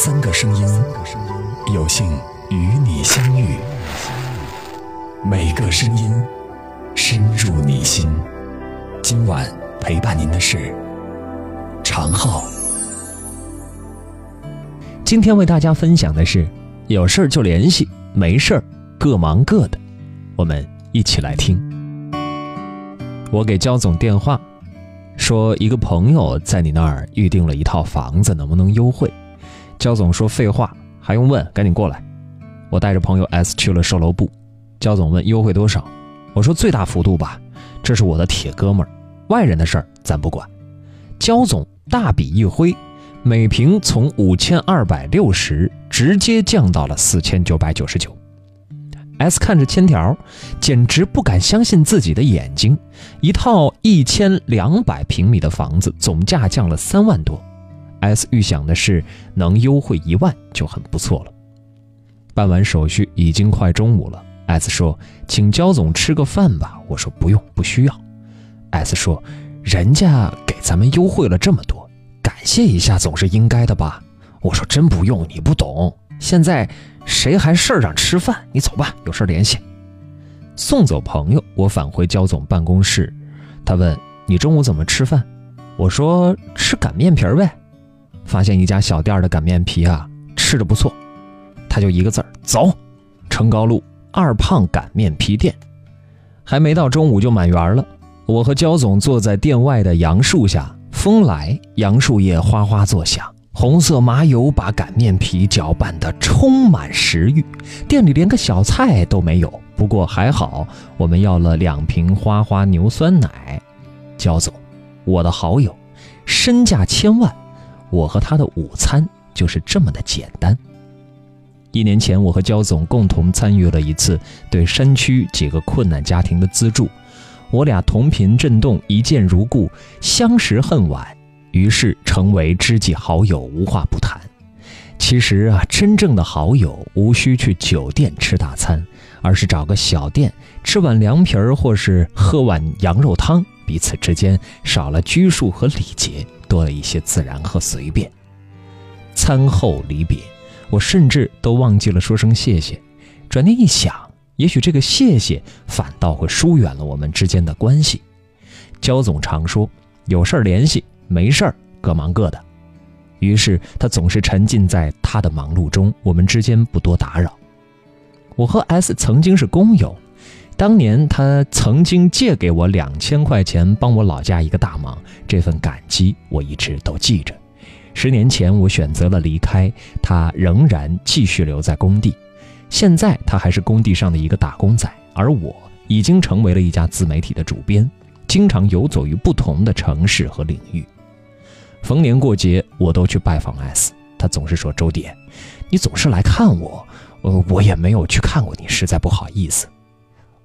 三个声音，有幸与你相遇。每个声音深入你心。今晚陪伴您的是常浩。今天为大家分享的是：有事就联系，没事各忙各的。我们一起来听。我给焦总电话，说一个朋友在你那儿预定了一套房子，能不能优惠？焦总说废话，还用问？赶紧过来。我带着朋友 S 去了售楼部。焦总问优惠多少？我说最大幅度吧，这是我的铁哥们儿，外人的事儿咱不管。焦总大笔一挥，每平从五千二百六十直接降到了四千九百九十九。S 看着签条，简直不敢相信自己的眼睛，一套一千两百平米的房子，总价降了三万多。S 预想的是能优惠一万就很不错了。办完手续已经快中午了。S 说：“请焦总吃个饭吧。”我说：“不用，不需要。”S 说：“人家给咱们优惠了这么多，感谢一下总是应该的吧？”我说：“真不用，你不懂。现在谁还事儿上吃饭？你走吧，有事联系。”送走朋友，我返回焦总办公室。他问：“你中午怎么吃饭？”我说：“吃擀面皮呗。”发现一家小店的擀面皮啊，吃的不错。他就一个字儿：走。成高路。二胖擀面皮店，还没到中午就满员了。我和焦总坐在店外的杨树下，风来，杨树叶哗哗作响，红色麻油把擀面皮搅拌得充满食欲。店里连个小菜都没有，不过还好，我们要了两瓶花花牛酸奶。焦总，我的好友，身价千万，我和他的午餐就是这么的简单。一年前，我和焦总共同参与了一次对山区几个困难家庭的资助，我俩同频震动，一见如故，相识恨晚，于是成为知己好友，无话不谈。其实啊，真正的好友无需去酒店吃大餐，而是找个小店吃碗凉皮儿，或是喝碗羊肉汤，彼此之间少了拘束和礼节，多了一些自然和随便。餐后离别。我甚至都忘记了说声谢谢，转念一想，也许这个谢谢反倒会疏远了我们之间的关系。焦总常说，有事儿联系，没事儿各忙各的。于是他总是沉浸在他的忙碌中，我们之间不多打扰。我和 S 曾经是工友，当年他曾经借给我两千块钱，帮我老家一个大忙，这份感激我一直都记着。十年前，我选择了离开，他仍然继续留在工地。现在，他还是工地上的一个打工仔，而我已经成为了一家自媒体的主编，经常游走于不同的城市和领域。逢年过节，我都去拜访 S，他总是说：“周弟，你总是来看我，呃，我也没有去看过你，实在不好意思。”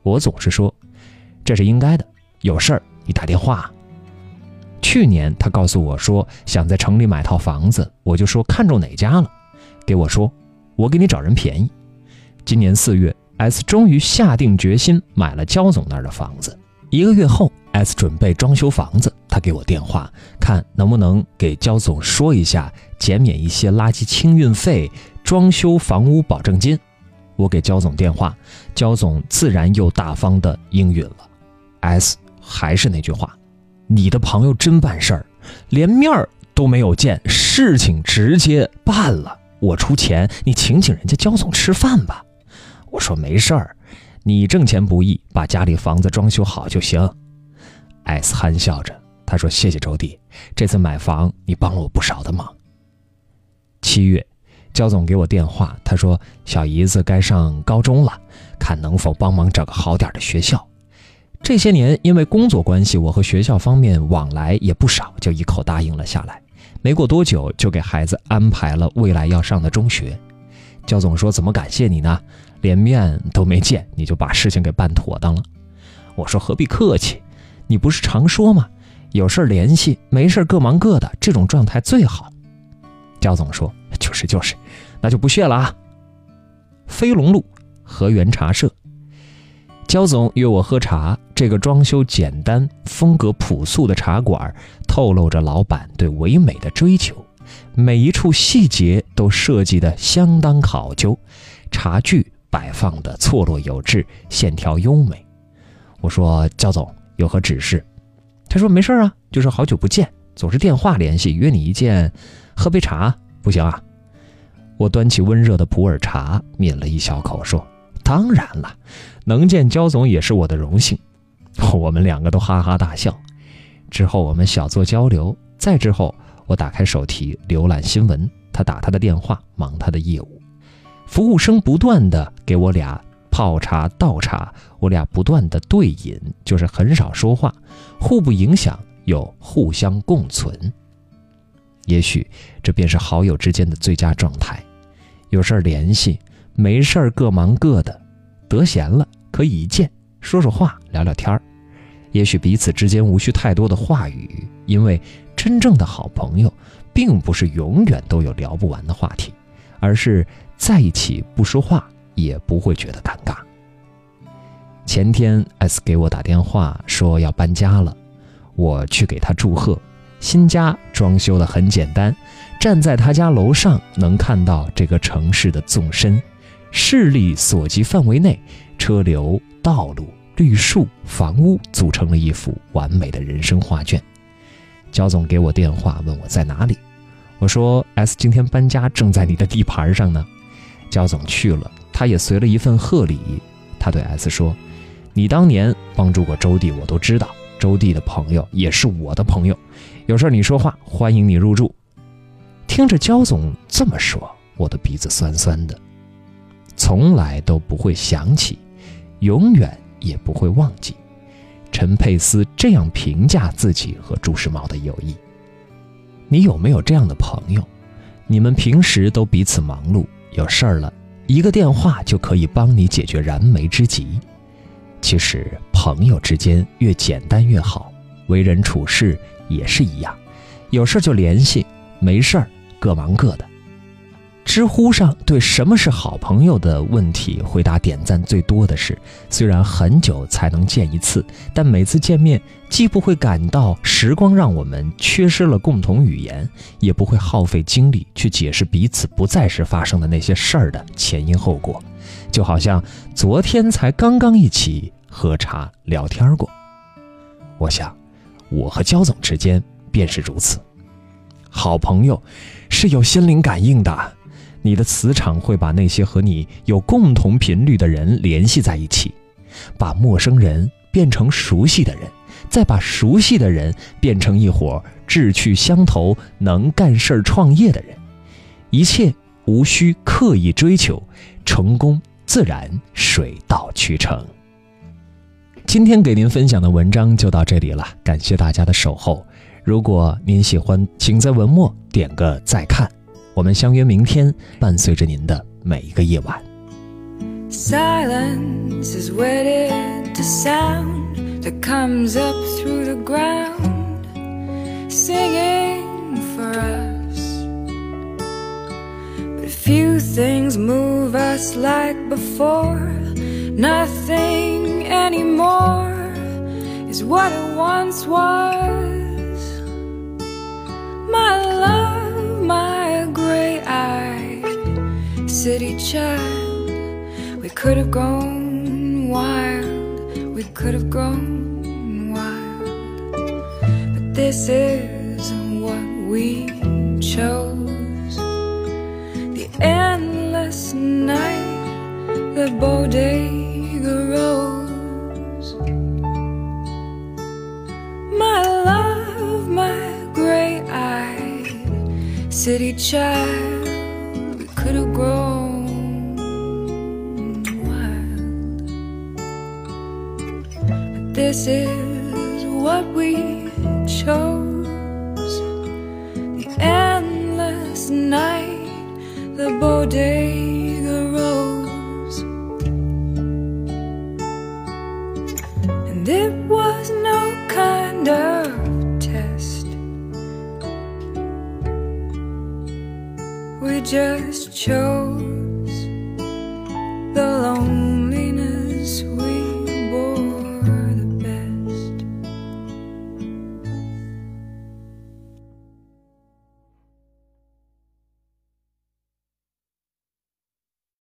我总是说：“这是应该的，有事儿你打电话。”去年他告诉我说想在城里买套房子，我就说看中哪家了，给我说我给你找人便宜。今年四月，S 终于下定决心买了焦总那儿的房子。一个月后，S 准备装修房子，他给我电话，看能不能给焦总说一下减免一些垃圾清运费、装修房屋保证金。我给焦总电话，焦总自然又大方的应允了。S 还是那句话。你的朋友真办事儿，连面儿都没有见，事情直接办了。我出钱，你请请人家焦总吃饭吧。我说没事儿，你挣钱不易，把家里房子装修好就行。S 憨笑着，他说：“谢谢周弟，这次买房你帮了我不少的忙。”七月，焦总给我电话，他说：“小姨子该上高中了，看能否帮忙找个好点的学校。”这些年，因为工作关系，我和学校方面往来也不少，就一口答应了下来。没过多久，就给孩子安排了未来要上的中学。焦总说：“怎么感谢你呢？连面都没见，你就把事情给办妥当了。”我说：“何必客气？你不是常说吗？有事联系，没事各忙各的，这种状态最好。”焦总说：“就是就是，那就不谢了啊。”飞龙路河源茶社。焦总约我喝茶，这个装修简单、风格朴素的茶馆，透露着老板对唯美的追求，每一处细节都设计得相当考究，茶具摆放的错落有致，线条优美。我说：“焦总有何指示？”他说：“没事啊，就是好久不见，总是电话联系，约你一见，喝杯茶不行啊？”我端起温热的普洱茶，抿了一小口，说：“当然了，能见焦总也是我的荣幸。”我们两个都哈哈大笑。之后我们小作交流，再之后我打开手提浏览新闻，他打他的电话忙他的业务，服务生不断的给我俩泡茶倒茶，我俩不断的对饮，就是很少说话，互不影响又互相共存。也许这便是好友之间的最佳状态，有事儿联系，没事儿各忙各的，得闲了可以一见说说话聊聊天儿。也许彼此之间无需太多的话语，因为真正的好朋友，并不是永远都有聊不完的话题，而是在一起不说话也不会觉得尴尬。前天 S 给我打电话说要搬家了，我去给他祝贺。新家装修的很简单，站在他家楼上能看到这个城市的纵深，视力所及范围内，车流、道路。绿树、房屋组成了一幅完美的人生画卷。焦总给我电话，问我在哪里。我说：“S 今天搬家，正在你的地盘上呢。”焦总去了，他也随了一份贺礼。他对 S 说：“你当年帮助过周弟，我都知道。周弟的朋友也是我的朋友，有事你说话，欢迎你入住。”听着焦总这么说，我的鼻子酸酸的。从来都不会想起，永远。也不会忘记，陈佩斯这样评价自己和朱时茂的友谊。你有没有这样的朋友？你们平时都彼此忙碌，有事儿了，一个电话就可以帮你解决燃眉之急。其实朋友之间越简单越好，为人处事也是一样，有事就联系，没事儿各忙各的。知乎上对什么是好朋友的问题回答点赞最多的是：虽然很久才能见一次，但每次见面既不会感到时光让我们缺失了共同语言，也不会耗费精力去解释彼此不在时发生的那些事儿的前因后果，就好像昨天才刚刚一起喝茶聊天过。我想，我和焦总之间便是如此。好朋友是有心灵感应的。你的磁场会把那些和你有共同频率的人联系在一起，把陌生人变成熟悉的人，再把熟悉的人变成一伙志趣相投、能干事儿、创业的人。一切无需刻意追求，成功自然水到渠成。今天给您分享的文章就到这里了，感谢大家的守候。如果您喜欢，请在文末点个再看。我们相约明天，伴随着您的每一个夜晚。Silence is wedded to sound that comes up through the ground, singing for us. But few things move us like before, nothing anymore is what it once was. My love, my gray-eyed city child. We could have gone wild, we could have gone wild. But this isn't what we chose. The endless night, the bodega rose. City child we could have grown wild. But this is what we We just chose